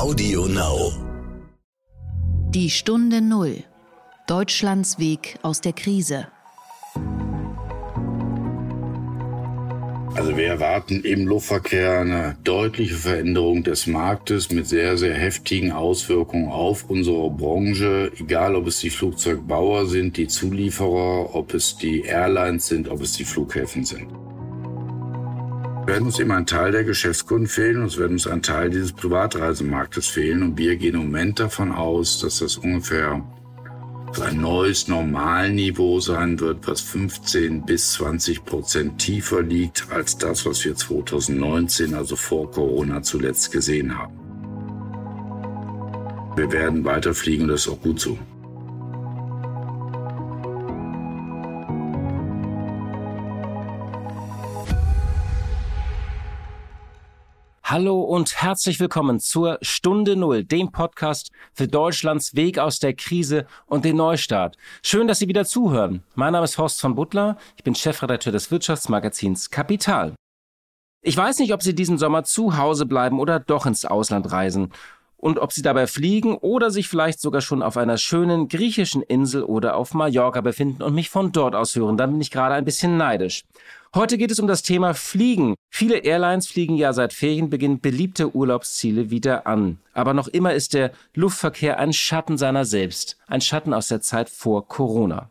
Audio Now. Die Stunde Null. Deutschlands Weg aus der Krise. Also wir erwarten im Luftverkehr eine deutliche Veränderung des Marktes mit sehr, sehr heftigen Auswirkungen auf unsere Branche, egal ob es die Flugzeugbauer sind, die Zulieferer, ob es die Airlines sind, ob es die Flughäfen sind. Es werden uns immer ein Teil der Geschäftskunden fehlen und es wird uns ein Teil dieses Privatreisemarktes fehlen. Und wir gehen im Moment davon aus, dass das ungefähr ein neues Normalniveau sein wird, was 15 bis 20 Prozent tiefer liegt als das, was wir 2019, also vor Corona, zuletzt gesehen haben. Wir werden weiterfliegen und das ist auch gut so. Hallo und herzlich willkommen zur Stunde Null, dem Podcast für Deutschlands Weg aus der Krise und den Neustart. Schön, dass Sie wieder zuhören. Mein Name ist Horst von Butler. Ich bin Chefredakteur des Wirtschaftsmagazins Kapital. Ich weiß nicht, ob Sie diesen Sommer zu Hause bleiben oder doch ins Ausland reisen. Und ob Sie dabei fliegen oder sich vielleicht sogar schon auf einer schönen griechischen Insel oder auf Mallorca befinden und mich von dort aus hören, dann bin ich gerade ein bisschen neidisch. Heute geht es um das Thema Fliegen. Viele Airlines fliegen ja seit Ferienbeginn beliebte Urlaubsziele wieder an. Aber noch immer ist der Luftverkehr ein Schatten seiner selbst. Ein Schatten aus der Zeit vor Corona.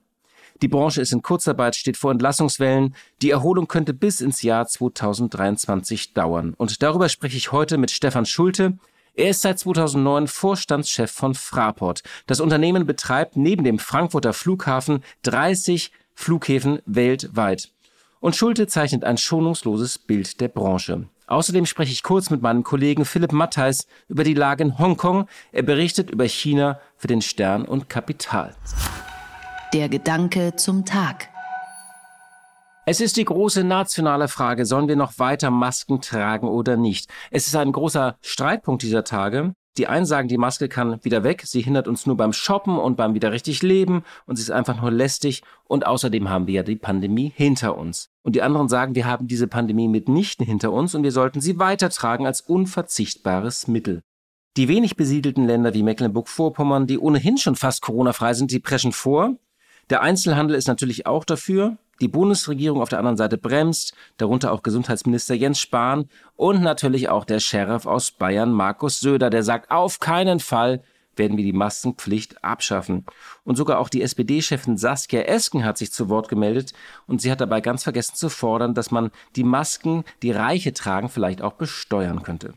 Die Branche ist in Kurzarbeit, steht vor Entlassungswellen. Die Erholung könnte bis ins Jahr 2023 dauern. Und darüber spreche ich heute mit Stefan Schulte. Er ist seit 2009 Vorstandschef von Fraport. Das Unternehmen betreibt neben dem Frankfurter Flughafen 30 Flughäfen weltweit. Und Schulte zeichnet ein schonungsloses Bild der Branche. Außerdem spreche ich kurz mit meinem Kollegen Philipp Mattheis über die Lage in Hongkong. Er berichtet über China für den Stern und Kapital. Der Gedanke zum Tag. Es ist die große nationale Frage, sollen wir noch weiter Masken tragen oder nicht? Es ist ein großer Streitpunkt dieser Tage. Die einen sagen, die Maske kann wieder weg, sie hindert uns nur beim Shoppen und beim wieder richtig Leben und sie ist einfach nur lästig und außerdem haben wir ja die Pandemie hinter uns. Und die anderen sagen, wir haben diese Pandemie mitnichten hinter uns und wir sollten sie weitertragen als unverzichtbares Mittel. Die wenig besiedelten Länder wie Mecklenburg-Vorpommern, die ohnehin schon fast Corona-frei sind, die preschen vor. Der Einzelhandel ist natürlich auch dafür. Die Bundesregierung auf der anderen Seite bremst, darunter auch Gesundheitsminister Jens Spahn und natürlich auch der Sheriff aus Bayern Markus Söder, der sagt, auf keinen Fall werden wir die Maskenpflicht abschaffen. Und sogar auch die SPD-Chefin Saskia Esken hat sich zu Wort gemeldet und sie hat dabei ganz vergessen zu fordern, dass man die Masken, die Reiche tragen, vielleicht auch besteuern könnte.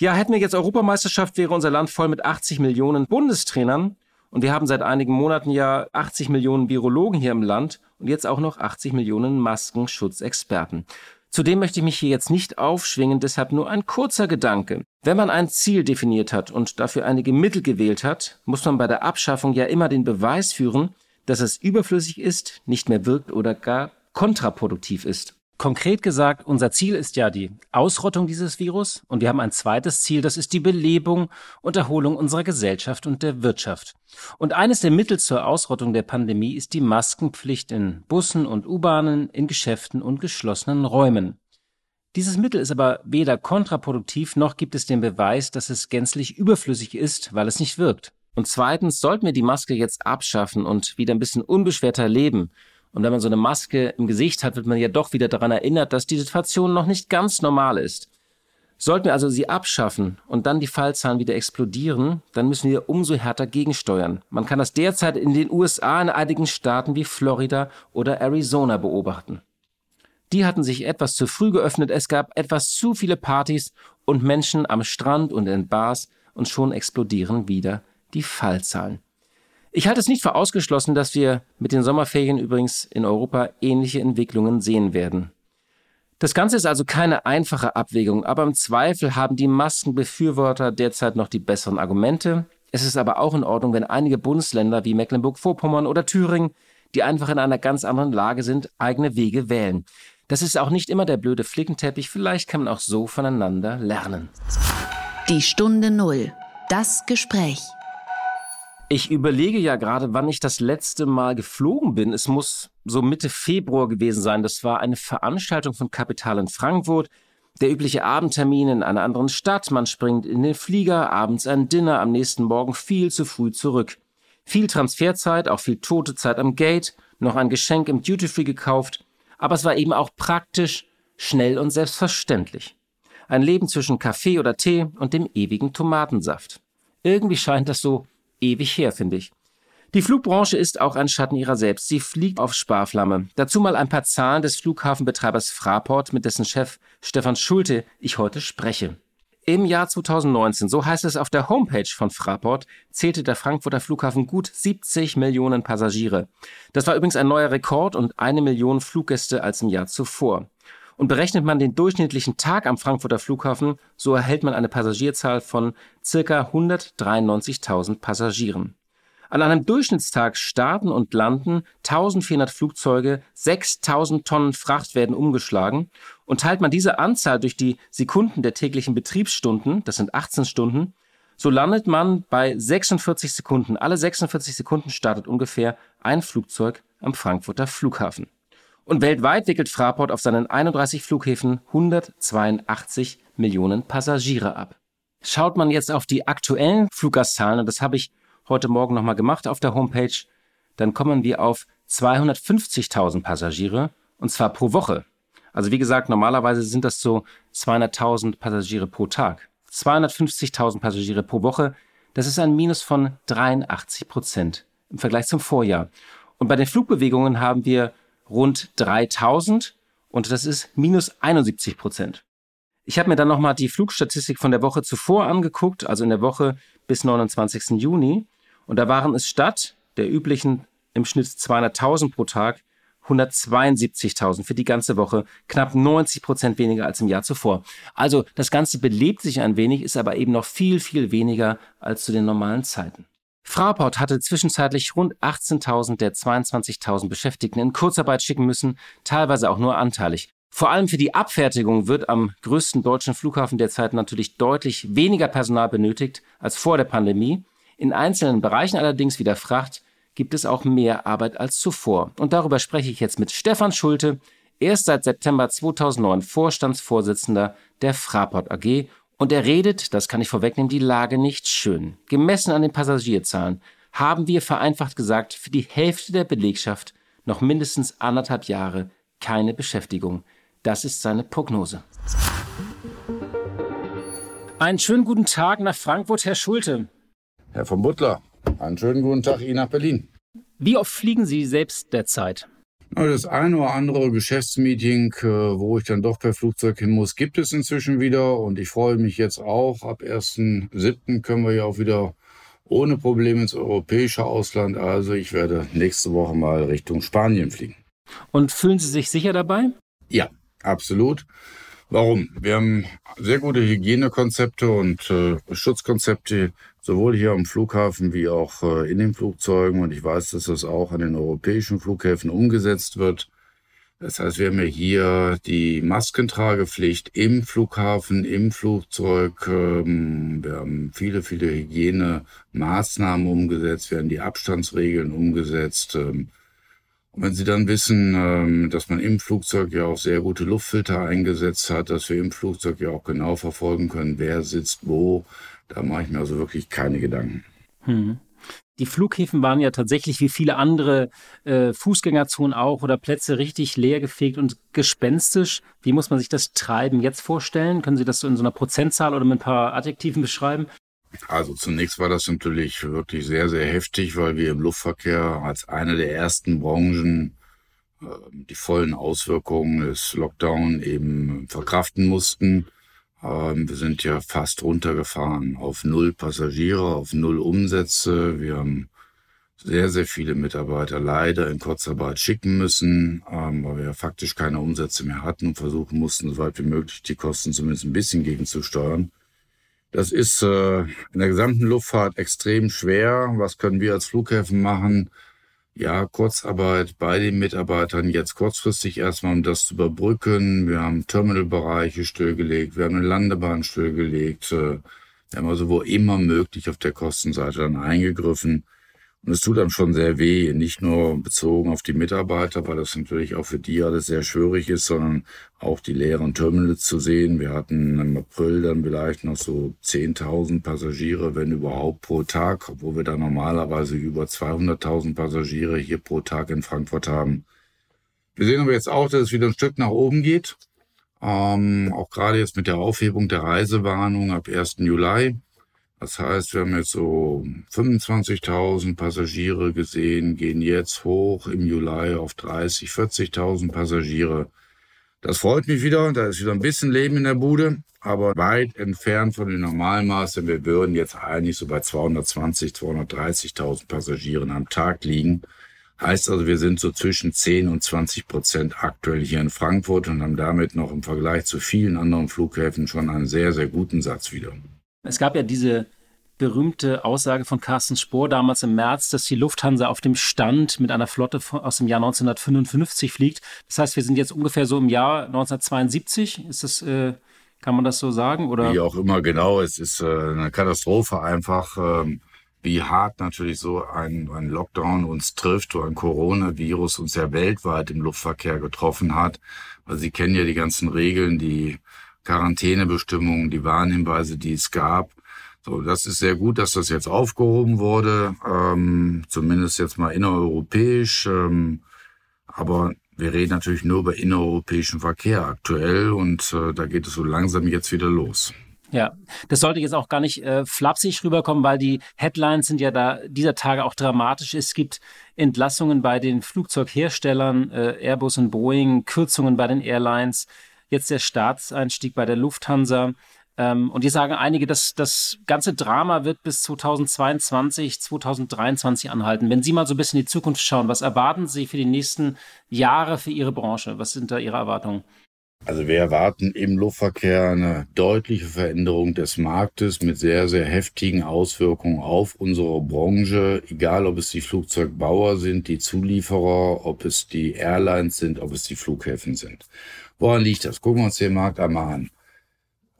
Ja, hätten wir jetzt Europameisterschaft, wäre unser Land voll mit 80 Millionen Bundestrainern. Und wir haben seit einigen Monaten ja 80 Millionen Virologen hier im Land und jetzt auch noch 80 Millionen Maskenschutzexperten. Zudem möchte ich mich hier jetzt nicht aufschwingen, deshalb nur ein kurzer Gedanke. Wenn man ein Ziel definiert hat und dafür einige Mittel gewählt hat, muss man bei der Abschaffung ja immer den Beweis führen, dass es überflüssig ist, nicht mehr wirkt oder gar kontraproduktiv ist. Konkret gesagt, unser Ziel ist ja die Ausrottung dieses Virus und wir haben ein zweites Ziel, das ist die Belebung und Erholung unserer Gesellschaft und der Wirtschaft. Und eines der Mittel zur Ausrottung der Pandemie ist die Maskenpflicht in Bussen und U-Bahnen, in Geschäften und geschlossenen Räumen. Dieses Mittel ist aber weder kontraproduktiv noch gibt es den Beweis, dass es gänzlich überflüssig ist, weil es nicht wirkt. Und zweitens sollten wir die Maske jetzt abschaffen und wieder ein bisschen unbeschwerter leben und wenn man so eine Maske im Gesicht hat, wird man ja doch wieder daran erinnert, dass die Situation noch nicht ganz normal ist. Sollten wir also sie abschaffen und dann die Fallzahlen wieder explodieren, dann müssen wir umso härter gegensteuern. Man kann das derzeit in den USA in einigen Staaten wie Florida oder Arizona beobachten. Die hatten sich etwas zu früh geöffnet, es gab etwas zu viele Partys und Menschen am Strand und in Bars und schon explodieren wieder die Fallzahlen. Ich halte es nicht für ausgeschlossen, dass wir mit den Sommerferien übrigens in Europa ähnliche Entwicklungen sehen werden. Das Ganze ist also keine einfache Abwägung, aber im Zweifel haben die Maskenbefürworter derzeit noch die besseren Argumente. Es ist aber auch in Ordnung, wenn einige Bundesländer wie Mecklenburg-Vorpommern oder Thüringen, die einfach in einer ganz anderen Lage sind, eigene Wege wählen. Das ist auch nicht immer der blöde Flickenteppich, vielleicht kann man auch so voneinander lernen. Die Stunde Null. Das Gespräch. Ich überlege ja gerade, wann ich das letzte Mal geflogen bin. Es muss so Mitte Februar gewesen sein. Das war eine Veranstaltung von Kapital in Frankfurt. Der übliche Abendtermin in einer anderen Stadt, man springt in den Flieger, abends ein Dinner, am nächsten Morgen viel zu früh zurück. Viel Transferzeit, auch viel tote Zeit am Gate, noch ein Geschenk im Duty-Free gekauft, aber es war eben auch praktisch, schnell und selbstverständlich. Ein Leben zwischen Kaffee oder Tee und dem ewigen Tomatensaft. Irgendwie scheint das so ewig her, finde ich. Die Flugbranche ist auch ein Schatten ihrer selbst. Sie fliegt auf Sparflamme. Dazu mal ein paar Zahlen des Flughafenbetreibers Fraport, mit dessen Chef Stefan Schulte ich heute spreche. Im Jahr 2019, so heißt es auf der Homepage von Fraport, zählte der Frankfurter Flughafen gut 70 Millionen Passagiere. Das war übrigens ein neuer Rekord und eine Million Fluggäste als im Jahr zuvor. Und berechnet man den durchschnittlichen Tag am Frankfurter Flughafen, so erhält man eine Passagierzahl von circa 193.000 Passagieren. An einem Durchschnittstag starten und landen 1400 Flugzeuge, 6000 Tonnen Fracht werden umgeschlagen und teilt man diese Anzahl durch die Sekunden der täglichen Betriebsstunden, das sind 18 Stunden, so landet man bei 46 Sekunden. Alle 46 Sekunden startet ungefähr ein Flugzeug am Frankfurter Flughafen. Und weltweit wickelt Fraport auf seinen 31 Flughäfen 182 Millionen Passagiere ab. Schaut man jetzt auf die aktuellen Fluggastzahlen, und das habe ich heute Morgen nochmal gemacht auf der Homepage, dann kommen wir auf 250.000 Passagiere und zwar pro Woche. Also wie gesagt, normalerweise sind das so 200.000 Passagiere pro Tag. 250.000 Passagiere pro Woche, das ist ein Minus von 83 Prozent im Vergleich zum Vorjahr. Und bei den Flugbewegungen haben wir rund 3000 und das ist minus 71 Prozent. Ich habe mir dann nochmal die Flugstatistik von der Woche zuvor angeguckt, also in der Woche bis 29. Juni. Und da waren es statt der üblichen im Schnitt 200.000 pro Tag 172.000 für die ganze Woche, knapp 90 Prozent weniger als im Jahr zuvor. Also das Ganze belebt sich ein wenig, ist aber eben noch viel, viel weniger als zu den normalen Zeiten. Fraport hatte zwischenzeitlich rund 18.000 der 22.000 Beschäftigten in Kurzarbeit schicken müssen, teilweise auch nur anteilig. Vor allem für die Abfertigung wird am größten deutschen Flughafen derzeit natürlich deutlich weniger Personal benötigt als vor der Pandemie. In einzelnen Bereichen allerdings wie der Fracht gibt es auch mehr Arbeit als zuvor. Und darüber spreche ich jetzt mit Stefan Schulte. Er ist seit September 2009 Vorstandsvorsitzender der Fraport AG und er redet, das kann ich vorwegnehmen, die Lage nicht schön. Gemessen an den Passagierzahlen haben wir vereinfacht gesagt für die Hälfte der Belegschaft noch mindestens anderthalb Jahre keine Beschäftigung. Das ist seine Prognose. Einen schönen guten Tag nach Frankfurt, Herr Schulte. Herr von Butler, einen schönen guten Tag Ihnen nach Berlin. Wie oft fliegen Sie selbst derzeit? Das eine oder andere Geschäftsmeeting, äh, wo ich dann doch per Flugzeug hin muss, gibt es inzwischen wieder. Und ich freue mich jetzt auch. Ab 1.7. können wir ja auch wieder ohne Probleme ins europäische Ausland. Also ich werde nächste Woche mal Richtung Spanien fliegen. Und fühlen Sie sich sicher dabei? Ja, absolut. Warum? Wir haben sehr gute Hygienekonzepte und äh, Schutzkonzepte, sowohl hier am Flughafen wie auch äh, in den Flugzeugen. Und ich weiß, dass das auch an den europäischen Flughäfen umgesetzt wird. Das heißt, wir haben ja hier die Maskentragepflicht im Flughafen, im Flugzeug. Ähm, wir haben viele, viele Hygienemaßnahmen umgesetzt. Wir haben die Abstandsregeln umgesetzt. Ähm, und wenn Sie dann wissen, ähm, dass man im Flugzeug ja auch sehr gute Luftfilter eingesetzt hat, dass wir im Flugzeug ja auch genau verfolgen können, wer sitzt wo, da mache ich mir also wirklich keine Gedanken. Hm. Die Flughäfen waren ja tatsächlich wie viele andere äh, Fußgängerzonen auch oder Plätze richtig leer gefegt und gespenstisch. Wie muss man sich das Treiben jetzt vorstellen? Können Sie das so in so einer Prozentzahl oder mit ein paar Adjektiven beschreiben? Also zunächst war das natürlich wirklich sehr, sehr heftig, weil wir im Luftverkehr als eine der ersten Branchen äh, die vollen Auswirkungen des Lockdown eben verkraften mussten. Ähm, wir sind ja fast runtergefahren auf null Passagiere, auf null Umsätze. Wir haben sehr, sehr viele Mitarbeiter leider in Kurzarbeit schicken müssen, ähm, weil wir ja faktisch keine Umsätze mehr hatten und versuchen mussten, soweit wie möglich die Kosten zumindest ein bisschen gegenzusteuern. Das ist äh, in der gesamten Luftfahrt extrem schwer. Was können wir als Flughäfen machen? Ja, Kurzarbeit bei den Mitarbeitern jetzt kurzfristig erstmal, um das zu überbrücken. Wir haben Terminalbereiche stillgelegt, wir haben eine Landebahn stillgelegt. Äh, wir haben also wo immer möglich auf der Kostenseite dann eingegriffen. Und es tut dann schon sehr weh, nicht nur bezogen auf die Mitarbeiter, weil das natürlich auch für die alles sehr schwierig ist, sondern auch die leeren Terminals zu sehen. Wir hatten im April dann vielleicht noch so 10.000 Passagiere, wenn überhaupt pro Tag, obwohl wir da normalerweise über 200.000 Passagiere hier pro Tag in Frankfurt haben. Wir sehen aber jetzt auch, dass es wieder ein Stück nach oben geht. Ähm, auch gerade jetzt mit der Aufhebung der Reisewarnung ab 1. Juli. Das heißt, wir haben jetzt so 25.000 Passagiere gesehen, gehen jetzt hoch im Juli auf 30, 40.000 Passagiere. Das freut mich wieder. Da ist wieder ein bisschen Leben in der Bude, aber weit entfernt von den Normalmaßen. Wir würden jetzt eigentlich so bei 220, 230.000 Passagieren am Tag liegen. Heißt also, wir sind so zwischen 10 und 20 Prozent aktuell hier in Frankfurt und haben damit noch im Vergleich zu vielen anderen Flughäfen schon einen sehr, sehr guten Satz wieder. Es gab ja diese berühmte Aussage von Carsten Spohr damals im März, dass die Lufthansa auf dem Stand mit einer Flotte aus dem Jahr 1955 fliegt. Das heißt, wir sind jetzt ungefähr so im Jahr 1972. Ist das, äh, kann man das so sagen? Oder? Wie auch immer, genau. Es ist äh, eine Katastrophe einfach. Ähm, wie hart natürlich so ein, ein Lockdown uns trifft, wo ein Coronavirus uns ja weltweit im Luftverkehr getroffen hat. Also Sie kennen ja die ganzen Regeln, die Quarantänebestimmungen, die Warnhinweise, die es gab. So, das ist sehr gut, dass das jetzt aufgehoben wurde, ähm, zumindest jetzt mal innereuropäisch. Ähm, aber wir reden natürlich nur über innereuropäischen Verkehr aktuell und äh, da geht es so langsam jetzt wieder los. Ja, das sollte jetzt auch gar nicht äh, flapsig rüberkommen, weil die Headlines sind ja da dieser Tage auch dramatisch. Es gibt Entlassungen bei den Flugzeugherstellern, äh, Airbus und Boeing, Kürzungen bei den Airlines, jetzt der Staatseinstieg bei der Lufthansa. Ähm, und hier sagen einige, dass das ganze Drama wird bis 2022, 2023 anhalten. Wenn Sie mal so ein bisschen in die Zukunft schauen, was erwarten Sie für die nächsten Jahre für Ihre Branche? Was sind da Ihre Erwartungen? Also wir erwarten im Luftverkehr eine deutliche Veränderung des Marktes mit sehr, sehr heftigen Auswirkungen auf unsere Branche, egal ob es die Flugzeugbauer sind, die Zulieferer, ob es die Airlines sind, ob es die Flughäfen sind. Woran liegt das? Gucken wir uns den Markt einmal an.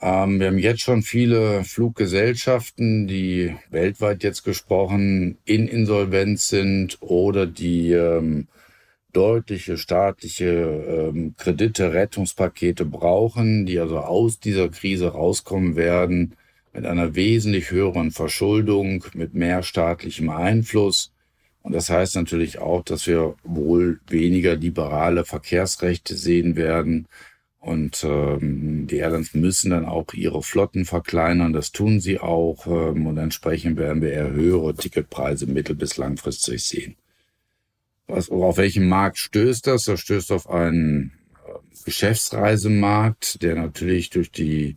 Ähm, wir haben jetzt schon viele Fluggesellschaften, die weltweit jetzt gesprochen in Insolvenz sind oder die ähm, deutliche staatliche ähm, Kredite, Rettungspakete brauchen, die also aus dieser Krise rauskommen werden mit einer wesentlich höheren Verschuldung, mit mehr staatlichem Einfluss. Und das heißt natürlich auch, dass wir wohl weniger liberale Verkehrsrechte sehen werden. Und ähm, die Airlines müssen dann auch ihre Flotten verkleinern. Das tun sie auch. Ähm, und entsprechend werden wir eher höhere Ticketpreise mittel- bis langfristig sehen. Was, auf welchem Markt stößt das? Das stößt auf einen äh, Geschäftsreisemarkt, der natürlich durch die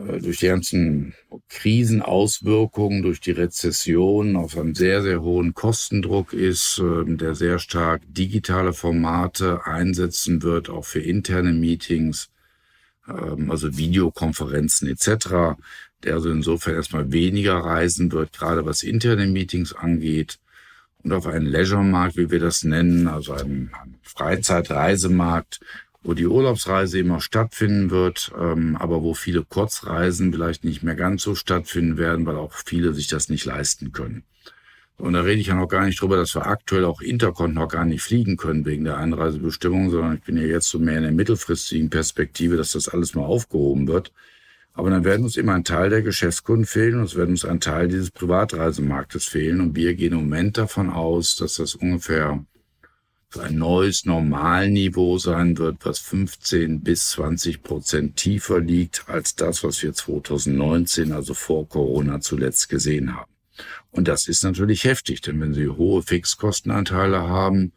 durch die ganzen Krisenauswirkungen, durch die Rezession auf einem sehr, sehr hohen Kostendruck ist, ähm, der sehr stark digitale Formate einsetzen wird, auch für interne Meetings, ähm, also Videokonferenzen etc., der also insofern erstmal weniger reisen wird, gerade was interne Meetings angeht und auf einen Leisure-Markt, wie wir das nennen, also einen Freizeitreisemarkt, wo die Urlaubsreise immer stattfinden wird, ähm, aber wo viele Kurzreisen vielleicht nicht mehr ganz so stattfinden werden, weil auch viele sich das nicht leisten können. Und da rede ich ja noch gar nicht drüber, dass wir aktuell auch Intercont noch gar nicht fliegen können wegen der Einreisebestimmung, sondern ich bin ja jetzt so mehr in der mittelfristigen Perspektive, dass das alles mal aufgehoben wird. Aber dann werden uns immer ein Teil der Geschäftskunden fehlen und es wird uns ein Teil dieses Privatreisemarktes fehlen. Und wir gehen im Moment davon aus, dass das ungefähr ein neues Normalniveau sein wird, was 15 bis 20 Prozent tiefer liegt als das, was wir 2019, also vor Corona zuletzt gesehen haben. Und das ist natürlich heftig, denn wenn Sie hohe Fixkostenanteile haben,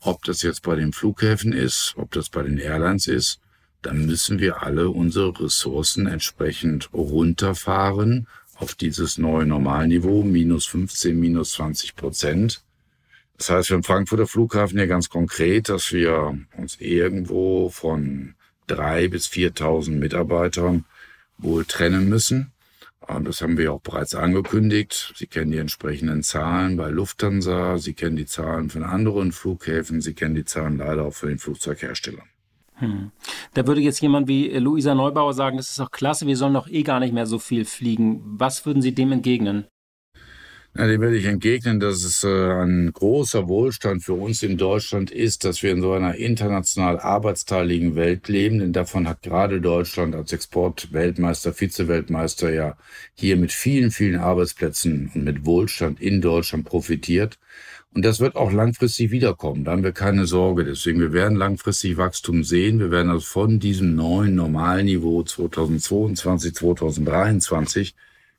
ob das jetzt bei den Flughäfen ist, ob das bei den Airlines ist, dann müssen wir alle unsere Ressourcen entsprechend runterfahren auf dieses neue Normalniveau, minus 15, minus 20 Prozent. Das heißt für den Frankfurter Flughafen ja ganz konkret, dass wir uns irgendwo von drei bis 4.000 Mitarbeitern wohl trennen müssen. Und das haben wir auch bereits angekündigt. Sie kennen die entsprechenden Zahlen bei Lufthansa, Sie kennen die Zahlen von anderen Flughäfen, Sie kennen die Zahlen leider auch von den Flugzeugherstellern. Hm. Da würde jetzt jemand wie Luisa Neubauer sagen, das ist doch klasse, wir sollen doch eh gar nicht mehr so viel fliegen. Was würden Sie dem entgegnen? Na, dem werde ich entgegnen, dass es äh, ein großer Wohlstand für uns in Deutschland ist, dass wir in so einer international arbeitsteiligen Welt leben. Denn davon hat gerade Deutschland als Exportweltmeister, Vizeweltmeister ja hier mit vielen, vielen Arbeitsplätzen und mit Wohlstand in Deutschland profitiert. Und das wird auch langfristig wiederkommen. Da haben wir keine Sorge. Deswegen, wir werden langfristig Wachstum sehen. Wir werden also von diesem neuen Normalniveau 2022, 2023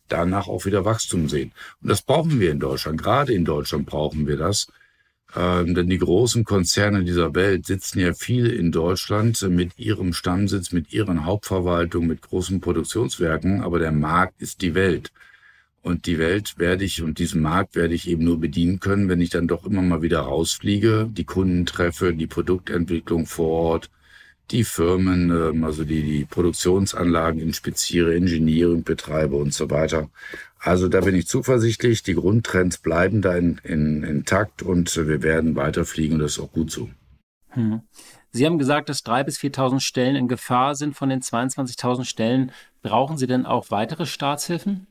danach auch wieder Wachstum sehen. Und das brauchen wir in Deutschland. Gerade in Deutschland brauchen wir das. Ähm, denn die großen Konzerne dieser Welt sitzen ja viel in Deutschland mit ihrem Stammsitz, mit ihren Hauptverwaltungen, mit großen Produktionswerken. Aber der Markt ist die Welt. Und die Welt werde ich und diesen Markt werde ich eben nur bedienen können, wenn ich dann doch immer mal wieder rausfliege, die Kunden treffe, die Produktentwicklung vor Ort, die Firmen, ähm, also die, die Produktionsanlagen inspiziere, Engineering betreibe und so weiter. Also da bin ich zuversichtlich. Die Grundtrends bleiben da in, in, intakt und wir werden weiterfliegen und das ist auch gut so. Hm. Sie haben gesagt, dass 3.000 bis 4.000 Stellen in Gefahr sind. Von den 22.000 Stellen brauchen Sie denn auch weitere Staatshilfen?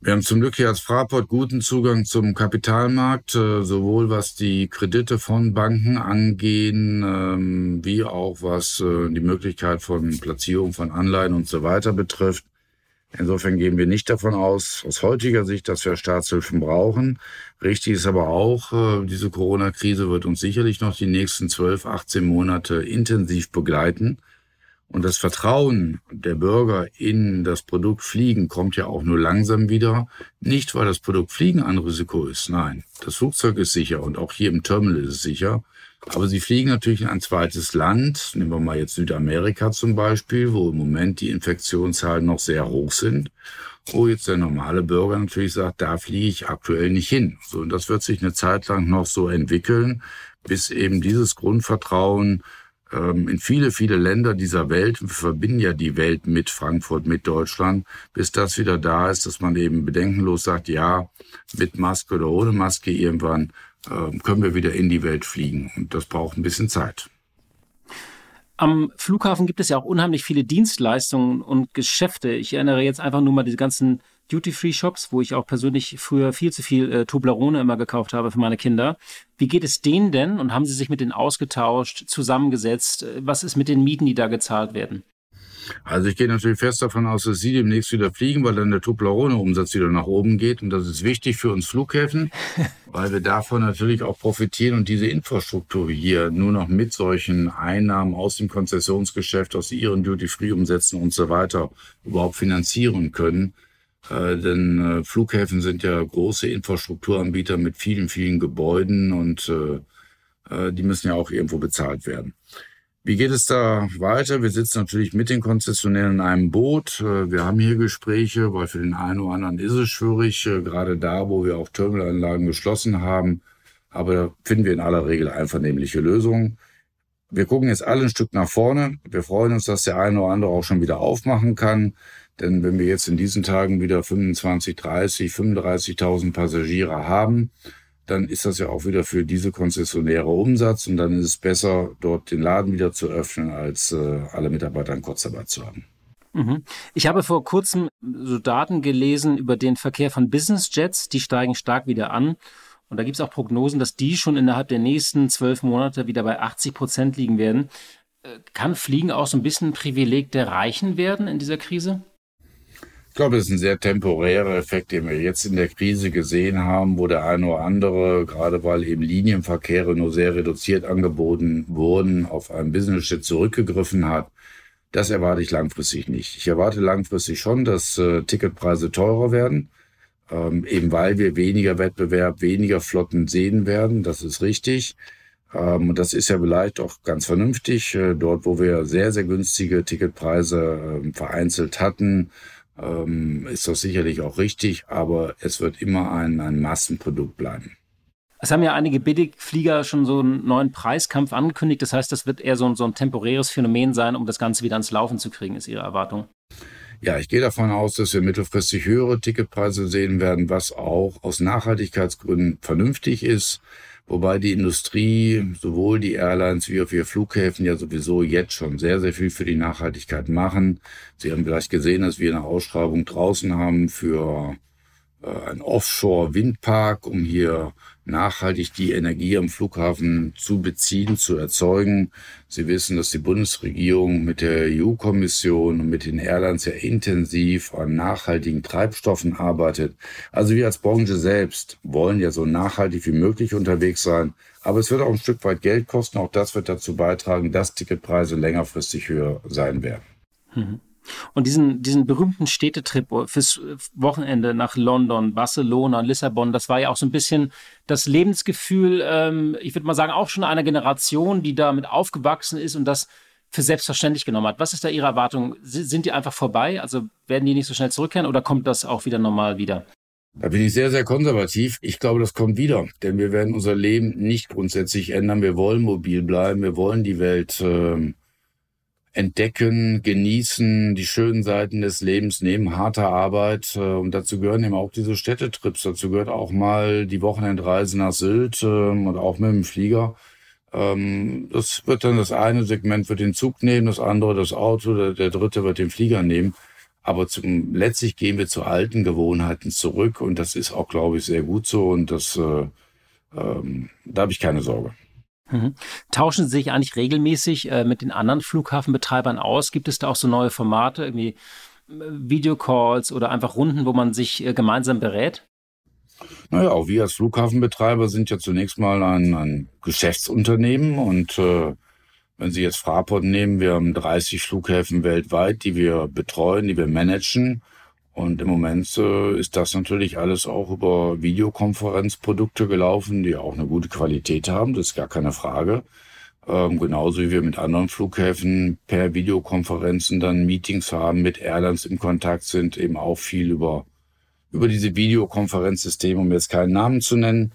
Wir haben zum Glück hier als Fraport guten Zugang zum Kapitalmarkt, äh, sowohl was die Kredite von Banken angehen, ähm, wie auch was äh, die Möglichkeit von Platzierung von Anleihen und so weiter betrifft. Insofern gehen wir nicht davon aus, aus heutiger Sicht, dass wir Staatshilfen brauchen. Richtig ist aber auch, äh, diese Corona-Krise wird uns sicherlich noch die nächsten 12, 18 Monate intensiv begleiten. Und das Vertrauen der Bürger in das Produkt Fliegen kommt ja auch nur langsam wieder. Nicht, weil das Produkt Fliegen ein Risiko ist. Nein, das Flugzeug ist sicher und auch hier im Terminal ist es sicher. Aber sie fliegen natürlich in ein zweites Land. Nehmen wir mal jetzt Südamerika zum Beispiel, wo im Moment die Infektionszahlen noch sehr hoch sind. Wo jetzt der normale Bürger natürlich sagt, da fliege ich aktuell nicht hin. So, und das wird sich eine Zeit lang noch so entwickeln, bis eben dieses Grundvertrauen in viele, viele Länder dieser Welt, wir verbinden ja die Welt mit Frankfurt, mit Deutschland, bis das wieder da ist, dass man eben bedenkenlos sagt, ja, mit Maske oder ohne Maske irgendwann äh, können wir wieder in die Welt fliegen. Und das braucht ein bisschen Zeit. Am Flughafen gibt es ja auch unheimlich viele Dienstleistungen und Geschäfte. Ich erinnere jetzt einfach nur mal diese ganzen Duty-Free-Shops, wo ich auch persönlich früher viel zu viel äh, Toblerone immer gekauft habe für meine Kinder. Wie geht es denen denn und haben Sie sich mit denen ausgetauscht, zusammengesetzt? Äh, was ist mit den Mieten, die da gezahlt werden? Also ich gehe natürlich fest davon aus, dass Sie demnächst wieder fliegen, weil dann der Toblerone-Umsatz wieder nach oben geht. Und das ist wichtig für uns Flughäfen, weil wir davon natürlich auch profitieren und diese Infrastruktur hier nur noch mit solchen Einnahmen aus dem Konzessionsgeschäft, aus Ihren Duty-Free-Umsätzen und so weiter überhaupt finanzieren können. Äh, denn äh, Flughäfen sind ja große Infrastrukturanbieter mit vielen, vielen Gebäuden und äh, äh, die müssen ja auch irgendwo bezahlt werden. Wie geht es da weiter? Wir sitzen natürlich mit den Konzessionären in einem Boot. Äh, wir haben hier Gespräche, weil für den einen oder anderen ist es schwierig, gerade da, wo wir auch Terminalanlagen geschlossen haben. Aber da finden wir in aller Regel einvernehmliche Lösungen. Wir gucken jetzt alle ein Stück nach vorne. Wir freuen uns, dass der eine oder andere auch schon wieder aufmachen kann. Denn wenn wir jetzt in diesen Tagen wieder 25, 30, 35.000 Passagiere haben, dann ist das ja auch wieder für diese Konzessionäre Umsatz und dann ist es besser, dort den Laden wieder zu öffnen, als äh, alle Mitarbeiter in Kurzarbeit zu haben. Mhm. Ich habe vor kurzem so Daten gelesen über den Verkehr von Business Jets, die steigen stark wieder an. Und da gibt es auch Prognosen, dass die schon innerhalb der nächsten zwölf Monate wieder bei 80 Prozent liegen werden. Äh, kann Fliegen auch so ein bisschen ein Privileg der Reichen werden in dieser Krise? Glaube, das ist ein sehr temporärer Effekt, den wir jetzt in der Krise gesehen haben, wo der eine oder andere, gerade weil eben Linienverkehre nur sehr reduziert angeboten wurden, auf einen Business-Jet zurückgegriffen hat. Das erwarte ich langfristig nicht. Ich erwarte langfristig schon, dass äh, Ticketpreise teurer werden, ähm, eben weil wir weniger Wettbewerb, weniger Flotten sehen werden. Das ist richtig. Ähm, und das ist ja vielleicht auch ganz vernünftig. Äh, dort, wo wir sehr, sehr günstige Ticketpreise äh, vereinzelt hatten, ähm, ist das sicherlich auch richtig, aber es wird immer ein, ein Massenprodukt bleiben. Es haben ja einige Billigflieger schon so einen neuen Preiskampf angekündigt. Das heißt, das wird eher so ein, so ein temporäres Phänomen sein, um das Ganze wieder ans Laufen zu kriegen, ist Ihre Erwartung? Ja, ich gehe davon aus, dass wir mittelfristig höhere Ticketpreise sehen werden, was auch aus Nachhaltigkeitsgründen vernünftig ist. Wobei die Industrie, sowohl die Airlines wie auch wir Flughäfen ja sowieso jetzt schon sehr, sehr viel für die Nachhaltigkeit machen. Sie haben vielleicht gesehen, dass wir eine Ausschreibung draußen haben für äh, ein Offshore-Windpark, um hier nachhaltig die Energie am Flughafen zu beziehen, zu erzeugen. Sie wissen, dass die Bundesregierung mit der EU-Kommission und mit den Airlines sehr intensiv an nachhaltigen Treibstoffen arbeitet. Also wir als Branche selbst wollen ja so nachhaltig wie möglich unterwegs sein. Aber es wird auch ein Stück weit Geld kosten. Auch das wird dazu beitragen, dass Ticketpreise längerfristig höher sein werden. Mhm. Und diesen, diesen berühmten Städtetrip fürs Wochenende nach London, Barcelona, Lissabon, das war ja auch so ein bisschen das Lebensgefühl, ähm, ich würde mal sagen, auch schon einer Generation, die damit aufgewachsen ist und das für selbstverständlich genommen hat. Was ist da Ihre Erwartung? Sind die einfach vorbei? Also werden die nicht so schnell zurückkehren oder kommt das auch wieder normal wieder? Da bin ich sehr, sehr konservativ. Ich glaube, das kommt wieder, denn wir werden unser Leben nicht grundsätzlich ändern. Wir wollen mobil bleiben, wir wollen die Welt äh, entdecken, genießen, die schönen Seiten des Lebens neben harter Arbeit. Äh, und dazu gehören eben auch diese Städtetrips. Dazu gehört auch mal die Wochenendreise nach Sylt ähm, und auch mit dem Flieger. Ähm, das wird dann das eine Segment wird den Zug nehmen, das andere das Auto, der, der dritte wird den Flieger nehmen. Aber zum, letztlich gehen wir zu alten Gewohnheiten zurück und das ist auch, glaube ich, sehr gut so und das, äh, ähm, da habe ich keine Sorge. Mhm. Tauschen Sie sich eigentlich regelmäßig äh, mit den anderen Flughafenbetreibern aus? Gibt es da auch so neue Formate, irgendwie äh, Videocalls oder einfach Runden, wo man sich äh, gemeinsam berät? Naja, auch wir als Flughafenbetreiber sind ja zunächst mal ein, ein Geschäftsunternehmen und äh, wenn Sie jetzt Fraport nehmen, wir haben 30 Flughäfen weltweit, die wir betreuen, die wir managen. Und im Moment äh, ist das natürlich alles auch über Videokonferenzprodukte gelaufen, die auch eine gute Qualität haben, das ist gar keine Frage. Ähm, genauso wie wir mit anderen Flughäfen per Videokonferenzen dann Meetings haben, mit Airlines im Kontakt sind, eben auch viel über, über diese Videokonferenzsysteme, um jetzt keinen Namen zu nennen.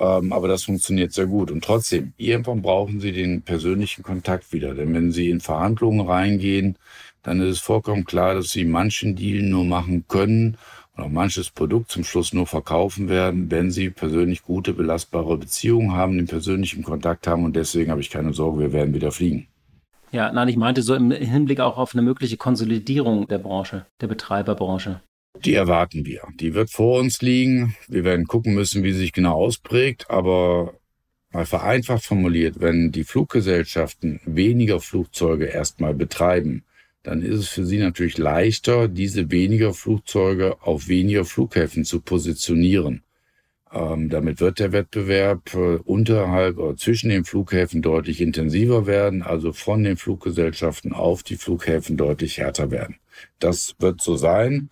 Ähm, aber das funktioniert sehr gut. Und trotzdem, irgendwann brauchen Sie den persönlichen Kontakt wieder. Denn wenn Sie in Verhandlungen reingehen, dann ist es vollkommen klar, dass sie manchen Deal nur machen können und auch manches Produkt zum Schluss nur verkaufen werden, wenn sie persönlich gute, belastbare Beziehungen haben, den persönlichen Kontakt haben und deswegen habe ich keine Sorge, wir werden wieder fliegen. Ja, nein, ich meinte so im Hinblick auch auf eine mögliche Konsolidierung der Branche, der Betreiberbranche. Die erwarten wir. Die wird vor uns liegen. Wir werden gucken müssen, wie sie sich genau ausprägt, aber mal vereinfacht formuliert, wenn die Fluggesellschaften weniger Flugzeuge erstmal betreiben, dann ist es für sie natürlich leichter, diese weniger Flugzeuge auf weniger Flughäfen zu positionieren. Ähm, damit wird der Wettbewerb äh, unterhalb oder zwischen den Flughäfen deutlich intensiver werden, also von den Fluggesellschaften auf die Flughäfen deutlich härter werden. Das wird so sein.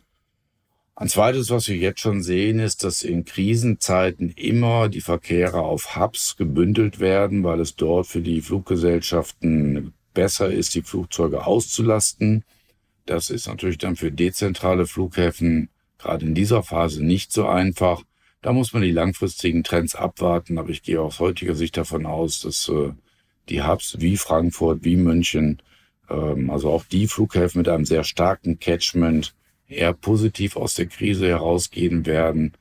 Ein zweites, was wir jetzt schon sehen, ist, dass in Krisenzeiten immer die Verkehre auf Hubs gebündelt werden, weil es dort für die Fluggesellschaften besser ist, die Flugzeuge auszulasten. Das ist natürlich dann für dezentrale Flughäfen gerade in dieser Phase nicht so einfach. Da muss man die langfristigen Trends abwarten, aber ich gehe aus heutiger Sicht davon aus, dass äh, die Hubs wie Frankfurt, wie München, ähm, also auch die Flughäfen mit einem sehr starken Catchment eher positiv aus der Krise herausgehen werden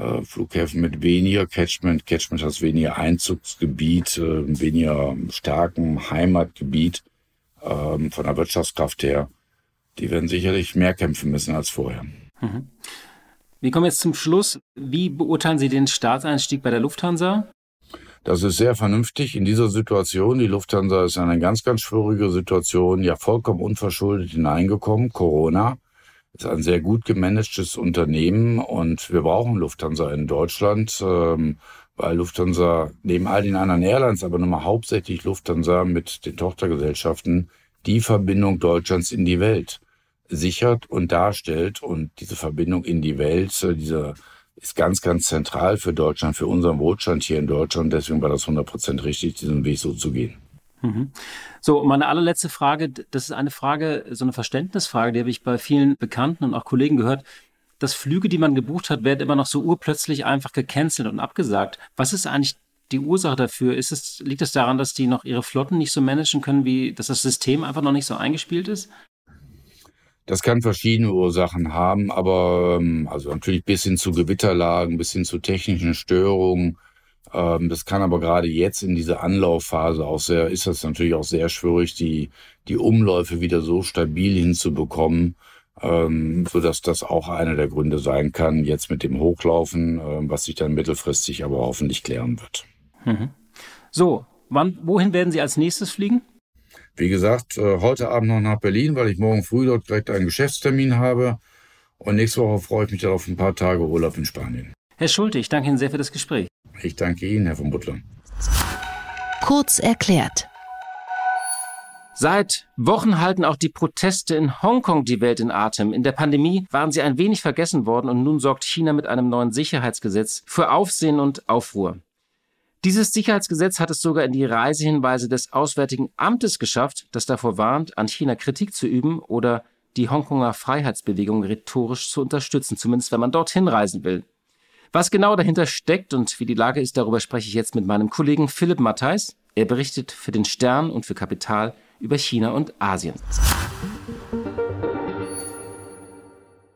äh, Flughäfen mit weniger Catchment, Catchment heißt weniger Einzugsgebiet, äh, weniger starken Heimatgebiet äh, von der Wirtschaftskraft her, die werden sicherlich mehr kämpfen müssen als vorher. Mhm. Wir kommen jetzt zum Schluss. Wie beurteilen Sie den Staatseinstieg bei der Lufthansa? Das ist sehr vernünftig in dieser Situation. Die Lufthansa ist in eine ganz, ganz schwierige Situation, ja vollkommen unverschuldet hineingekommen, Corona ist ein sehr gut gemanagtes Unternehmen und wir brauchen Lufthansa in Deutschland, ähm, weil Lufthansa neben all den anderen Airlines, aber nochmal hauptsächlich Lufthansa mit den Tochtergesellschaften die Verbindung Deutschlands in die Welt sichert und darstellt. Und diese Verbindung in die Welt, äh, diese ist ganz, ganz zentral für Deutschland, für unseren Wohlstand hier in Deutschland. Deswegen war das 100 Prozent richtig, diesen Weg so zu gehen. Mhm. So, meine allerletzte Frage, das ist eine Frage, so eine Verständnisfrage, die habe ich bei vielen Bekannten und auch Kollegen gehört. Dass Flüge, die man gebucht hat, werden immer noch so urplötzlich einfach gecancelt und abgesagt. Was ist eigentlich die Ursache dafür? Ist es, liegt es daran, dass die noch ihre Flotten nicht so managen können, wie dass das System einfach noch nicht so eingespielt ist? Das kann verschiedene Ursachen haben, aber ähm, also natürlich bis hin zu Gewitterlagen, bis hin zu technischen Störungen, ähm, das kann aber gerade jetzt in dieser Anlaufphase auch sehr, ist das natürlich auch sehr schwierig, die, die Umläufe wieder so stabil hinzubekommen, ähm, sodass das auch einer der Gründe sein kann, jetzt mit dem Hochlaufen, äh, was sich dann mittelfristig aber hoffentlich klären wird. Mhm. So, wann, wohin werden Sie als nächstes fliegen? Wie gesagt, äh, heute Abend noch nach Berlin, weil ich morgen früh dort direkt einen Geschäftstermin habe. Und nächste Woche freue ich mich dann auf ein paar Tage Urlaub in Spanien. Herr Schulte, ich danke Ihnen sehr für das Gespräch. Ich danke Ihnen, Herr von Butler. Kurz erklärt. Seit Wochen halten auch die Proteste in Hongkong die Welt in Atem. In der Pandemie waren sie ein wenig vergessen worden und nun sorgt China mit einem neuen Sicherheitsgesetz für Aufsehen und Aufruhr. Dieses Sicherheitsgesetz hat es sogar in die Reisehinweise des Auswärtigen Amtes geschafft, das davor warnt, an China Kritik zu üben oder die Hongkonger Freiheitsbewegung rhetorisch zu unterstützen, zumindest wenn man dorthin reisen will. Was genau dahinter steckt und wie die Lage ist, darüber spreche ich jetzt mit meinem Kollegen Philipp Mattheis. Er berichtet für den Stern und für Kapital über China und Asien.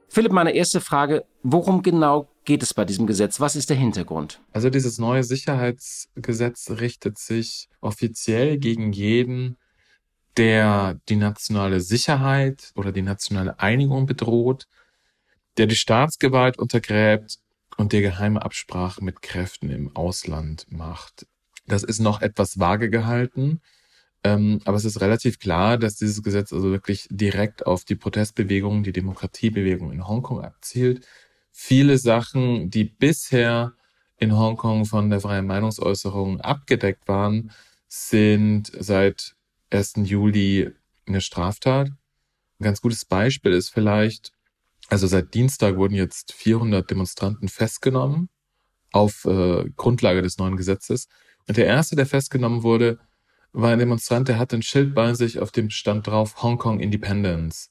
Philipp, meine erste Frage, worum genau geht es bei diesem Gesetz? Was ist der Hintergrund? Also dieses neue Sicherheitsgesetz richtet sich offiziell gegen jeden, der die nationale Sicherheit oder die nationale Einigung bedroht, der die Staatsgewalt untergräbt und der geheime Absprachen mit Kräften im Ausland macht. Das ist noch etwas vage gehalten. Ähm, aber es ist relativ klar, dass dieses Gesetz also wirklich direkt auf die Protestbewegung, die Demokratiebewegung in Hongkong abzielt. Viele Sachen, die bisher in Hongkong von der freien Meinungsäußerung abgedeckt waren, sind seit 1. Juli eine Straftat. Ein ganz gutes Beispiel ist vielleicht, also seit Dienstag wurden jetzt 400 Demonstranten festgenommen auf äh, Grundlage des neuen Gesetzes. Und der erste, der festgenommen wurde, war ein Demonstrant, der hatte ein Schild bei sich, auf dem stand drauf Hongkong Independence.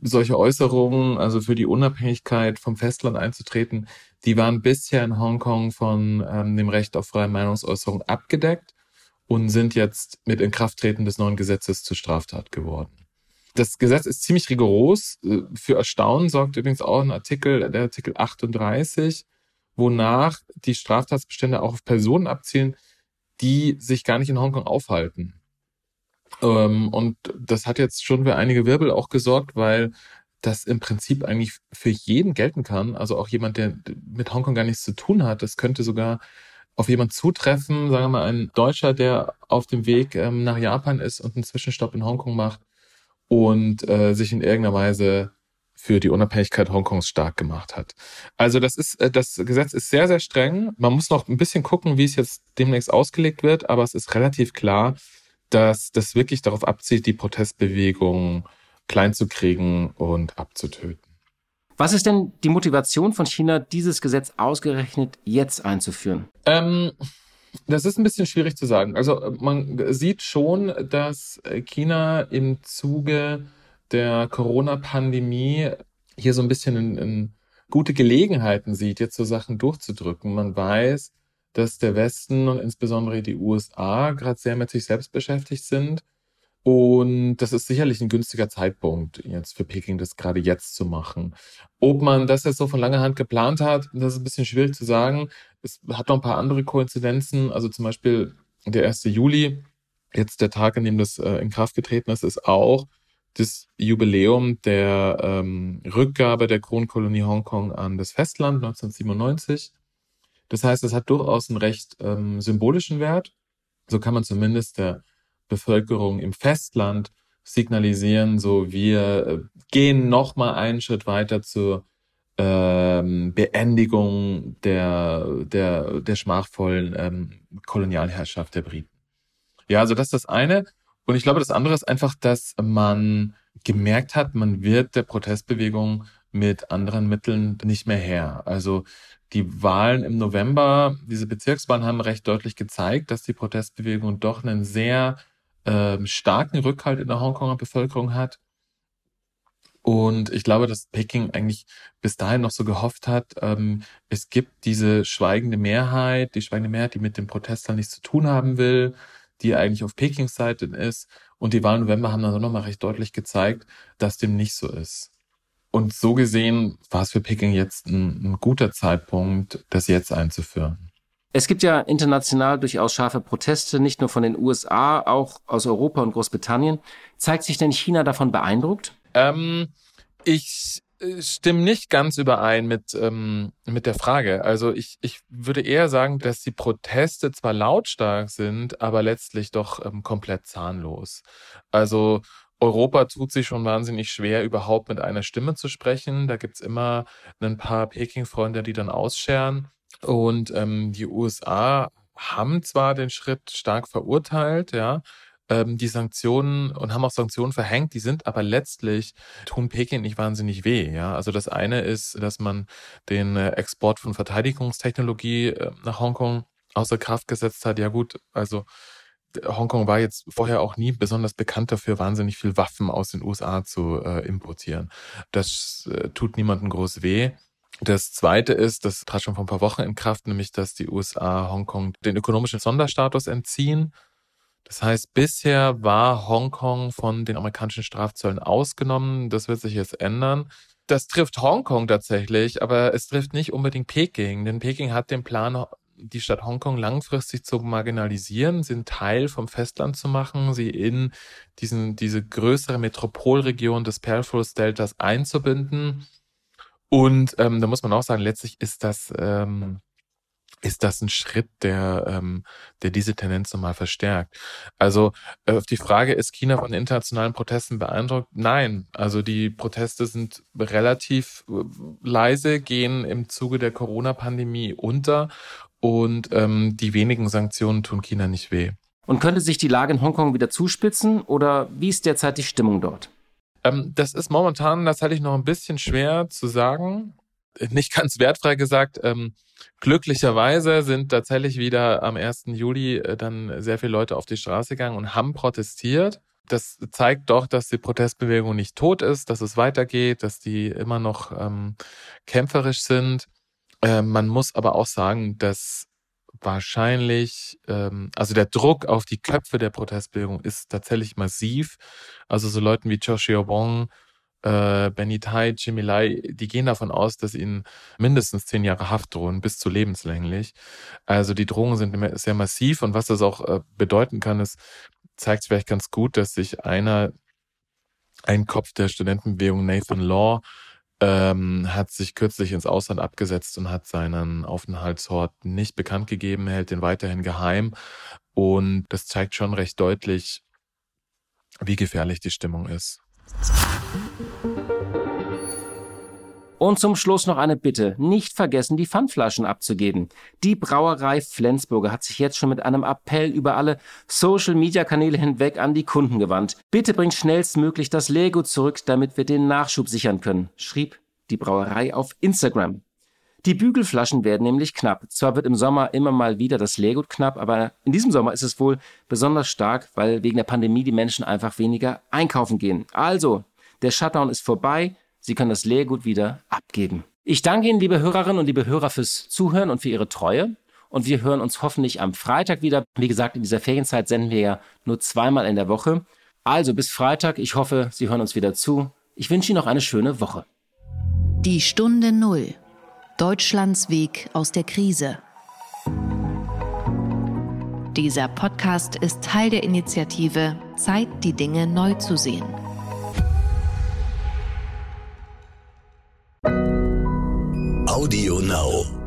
Solche Äußerungen, also für die Unabhängigkeit vom Festland einzutreten, die waren bisher in Hongkong von ähm, dem Recht auf freie Meinungsäußerung abgedeckt und sind jetzt mit Inkrafttreten des neuen Gesetzes zur Straftat geworden. Das Gesetz ist ziemlich rigoros. Für Erstaunen sorgt übrigens auch ein Artikel, der Artikel 38, wonach die Straftatsbestände auch auf Personen abzielen, die sich gar nicht in Hongkong aufhalten. Ähm, und das hat jetzt schon für einige Wirbel auch gesorgt, weil das im Prinzip eigentlich für jeden gelten kann. Also auch jemand, der mit Hongkong gar nichts zu tun hat. Das könnte sogar auf jemand zutreffen, sagen wir mal ein Deutscher, der auf dem Weg ähm, nach Japan ist und einen Zwischenstopp in Hongkong macht und äh, sich in irgendeiner Weise für die Unabhängigkeit Hongkongs stark gemacht hat. Also das ist, äh, das Gesetz ist sehr, sehr streng. Man muss noch ein bisschen gucken, wie es jetzt demnächst ausgelegt wird, aber es ist relativ klar, dass das wirklich darauf abzielt, die Protestbewegung klein zu kriegen und abzutöten. Was ist denn die Motivation von China, dieses Gesetz ausgerechnet jetzt einzuführen? Ähm, das ist ein bisschen schwierig zu sagen. Also man sieht schon, dass China im Zuge der Corona-Pandemie hier so ein bisschen in, in gute Gelegenheiten sieht, jetzt so Sachen durchzudrücken. Man weiß, dass der Westen und insbesondere die USA gerade sehr mit sich selbst beschäftigt sind. Und das ist sicherlich ein günstiger Zeitpunkt jetzt für Peking, das gerade jetzt zu machen. Ob man das jetzt so von langer Hand geplant hat, das ist ein bisschen schwierig zu sagen. Es hat noch ein paar andere Koinzidenzen. Also zum Beispiel der 1. Juli, jetzt der Tag, an dem das äh, in Kraft getreten ist, ist auch das Jubiläum der ähm, Rückgabe der Kronkolonie Hongkong an das Festland 1997. Das heißt, es hat durchaus einen recht ähm, symbolischen Wert. So kann man zumindest der Bevölkerung im Festland signalisieren, so wir äh, gehen noch mal einen Schritt weiter zur ähm, Beendigung der, der, der schmachvollen ähm, Kolonialherrschaft der Briten. Ja, also das ist das eine. Und ich glaube, das andere ist einfach, dass man gemerkt hat, man wird der Protestbewegung mit anderen Mitteln nicht mehr her. Also die Wahlen im November, diese Bezirkswahlen haben recht deutlich gezeigt, dass die Protestbewegung doch einen sehr ähm, starken Rückhalt in der Hongkonger Bevölkerung hat. Und ich glaube, dass Peking eigentlich bis dahin noch so gehofft hat, ähm, es gibt diese schweigende Mehrheit, die schweigende Mehrheit, die mit dem Protestern nichts zu tun haben will die eigentlich auf Pekings Seite ist. Und die Wahlen im November haben dann nochmal recht deutlich gezeigt, dass dem nicht so ist. Und so gesehen war es für Peking jetzt ein, ein guter Zeitpunkt, das jetzt einzuführen. Es gibt ja international durchaus scharfe Proteste, nicht nur von den USA, auch aus Europa und Großbritannien. Zeigt sich denn China davon beeindruckt? Ähm, Ich äh, stimme nicht ganz überein mit, ähm, mit der Frage. Also ich, ich würde eher sagen, dass die Proteste zwar lautstark sind, aber letztlich doch ähm, komplett zahnlos. Also Europa tut sich schon wahnsinnig schwer, überhaupt mit einer Stimme zu sprechen. Da gibt's immer ein paar Peking-Freunde, die dann ausscheren. Und ähm, die USA haben zwar den Schritt stark verurteilt, ja, ähm, die Sanktionen und haben auch Sanktionen verhängt, die sind aber letztlich, tun Peking nicht wahnsinnig weh. Ja? Also das eine ist, dass man den äh, Export von Verteidigungstechnologie äh, nach Hongkong außer Kraft gesetzt hat. Ja gut, also Hongkong war jetzt vorher auch nie besonders bekannt dafür, wahnsinnig viel Waffen aus den USA zu äh, importieren. Das äh, tut niemandem groß weh. Das zweite ist, das trat schon vor ein paar Wochen in Kraft, nämlich, dass die USA Hongkong den ökonomischen Sonderstatus entziehen. Das heißt, bisher war Hongkong von den amerikanischen Strafzöllen ausgenommen. Das wird sich jetzt ändern. Das trifft Hongkong tatsächlich, aber es trifft nicht unbedingt Peking, denn Peking hat den Plan, die Stadt Hongkong langfristig zu marginalisieren, sie einen Teil vom Festland zu machen, sie in diesen, diese größere Metropolregion des Pearl-Deltas einzubinden. Und ähm, da muss man auch sagen, letztlich ist das ähm, ist das ein Schritt, der, ähm, der diese Tendenz nochmal verstärkt. Also äh, auf die Frage, ist China von internationalen Protesten beeindruckt? Nein. Also die Proteste sind relativ äh, leise, gehen im Zuge der Corona-Pandemie unter und ähm, die wenigen Sanktionen tun China nicht weh. Und könnte sich die Lage in Hongkong wieder zuspitzen oder wie ist derzeit die Stimmung dort? Ähm, das ist momentan, das halte ich noch ein bisschen schwer zu sagen. Nicht ganz wertfrei gesagt. Ähm, glücklicherweise sind tatsächlich wieder am 1. Juli äh, dann sehr viele Leute auf die Straße gegangen und haben protestiert. Das zeigt doch, dass die Protestbewegung nicht tot ist, dass es weitergeht, dass die immer noch ähm, kämpferisch sind. Äh, man muss aber auch sagen, dass wahrscheinlich, ähm, also der Druck auf die Köpfe der Protestbewegung ist tatsächlich massiv. Also so Leuten wie Cho Xiaobong, äh, Benny Tai, Jimmy Lai, die gehen davon aus, dass ihnen mindestens zehn Jahre Haft drohen, bis zu lebenslänglich. Also die Drohungen sind sehr massiv und was das auch äh, bedeuten kann, ist, zeigt vielleicht ganz gut, dass sich einer, ein Kopf der Studentenbewegung, Nathan Law, ähm, hat sich kürzlich ins Ausland abgesetzt und hat seinen Aufenthaltsort nicht bekannt gegeben, hält den weiterhin geheim. Und das zeigt schon recht deutlich, wie gefährlich die Stimmung ist. Und zum Schluss noch eine Bitte. Nicht vergessen, die Pfandflaschen abzugeben. Die Brauerei Flensburger hat sich jetzt schon mit einem Appell über alle Social-Media-Kanäle hinweg an die Kunden gewandt. Bitte bringt schnellstmöglich das Lego zurück, damit wir den Nachschub sichern können, schrieb die Brauerei auf Instagram. Die Bügelflaschen werden nämlich knapp. Zwar wird im Sommer immer mal wieder das Leergut knapp, aber in diesem Sommer ist es wohl besonders stark, weil wegen der Pandemie die Menschen einfach weniger einkaufen gehen. Also, der Shutdown ist vorbei. Sie können das Leergut wieder abgeben. Ich danke Ihnen, liebe Hörerinnen und liebe Hörer, fürs Zuhören und für Ihre Treue. Und wir hören uns hoffentlich am Freitag wieder. Wie gesagt, in dieser Ferienzeit senden wir ja nur zweimal in der Woche. Also bis Freitag. Ich hoffe, Sie hören uns wieder zu. Ich wünsche Ihnen noch eine schöne Woche. Die Stunde Null. Deutschlands Weg aus der Krise. Dieser Podcast ist Teil der Initiative Zeit, die Dinge neu zu sehen. Audio Now.